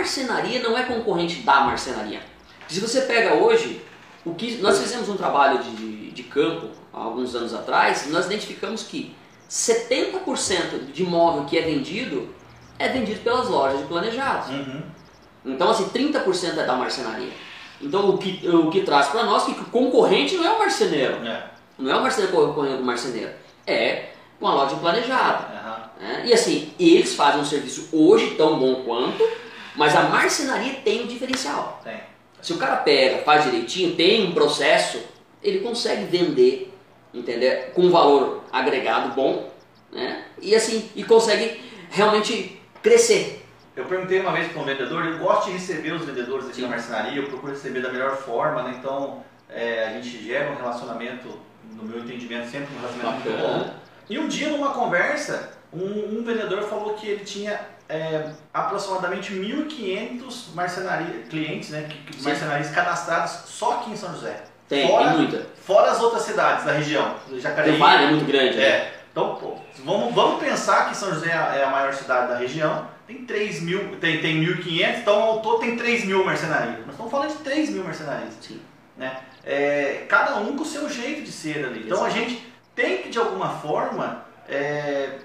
marcenaria não é concorrente da marcenaria. Se você pega hoje, o que nós fizemos um trabalho de, de campo há alguns anos atrás, nós identificamos que 70% de imóvel que é vendido é vendido pelas lojas de planejados. Uhum. Então, assim, 30% é da marcenaria. Então, o que, o que traz para nós que o concorrente não é o marceneiro. É. Não é o marceneiro concorrendo com o marceneiro. É uma loja planejada. Aham. né? E assim, eles fazem um serviço hoje tão bom quanto, mas a marcenaria tem um diferencial. Tem. Se o cara pega, faz direitinho, tem um processo, ele consegue vender, entendeu? Com um valor agregado bom, né? E assim, e consegue realmente crescer. Eu perguntei uma vez para um vendedor, eu gosto de receber os vendedores aqui Sim. na marcenaria, eu procuro receber da melhor forma, né? Então é, a gente gera um relacionamento, no meu entendimento, sempre um relacionamento muito bom. E um dia numa conversa, um, um vendedor falou que ele tinha é, aproximadamente 1.500 marcenaria, clientes, né? Marcenarias cadastrados só aqui em São José. Tem, fora, tem muita. Fora as outras cidades da região, Jacareí. Tem vale é muito grande. né? É. Então, pô, vamos, vamos pensar que São José é a maior cidade da região, tem 3 mil, tem, tem 1.500, então ao todo tem 3 mil marcenarias. Nós estamos falando de 3 mil marcenarias. Sim. Né? É, cada um com o seu jeito de ser ali. Então a gente tem que, de alguma forma, é,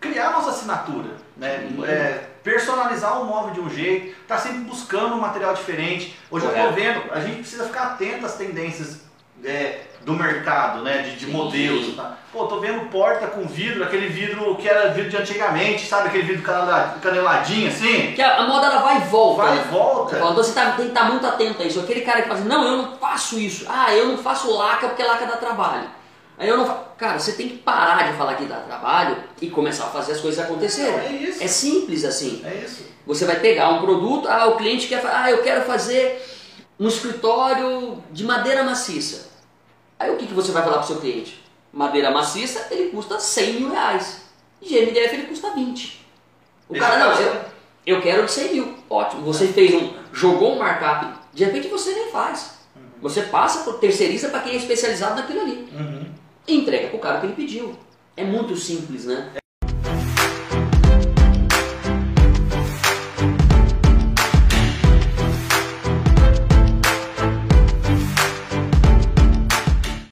criar nossa assinatura. Né? É, personalizar o móvel de um jeito, tá sempre buscando um material diferente. Hoje eu estou Correto. vendo, a gente precisa ficar atento às tendências é, do mercado, né? de, de modelos. Tá? Pô, tô vendo porta com vidro, aquele vidro que era vidro de antigamente, sabe? Aquele vidro canela- caneladinho assim. Que a, a moda ela vai e volta. Vai e volta. Então você tá- tem que estar muito atento a isso. Aquele cara que fala assim, não, eu não faço isso. Ah, eu não faço laca porque laca dá trabalho. Aí eu não fa... Cara, você tem que parar de falar que dá trabalho e começar a fazer as coisas acontecerem. É isso. É simples assim. É isso. Você vai pegar um produto, ah, o cliente quer falar, ah, eu quero fazer um escritório de madeira maciça. Aí o que, que você vai falar para o seu cliente? Madeira maciça, ele custa 100 mil reais. GMDF ele custa 20. O Esse cara, não, caso, eu, eu quero de 100 mil. Ótimo, você fez um, jogou um markup, de repente você nem faz. Você passa, por, terceiriza para quem é especializado naquilo ali. Uhum. Entrega para o cara que ele pediu. É muito simples, né?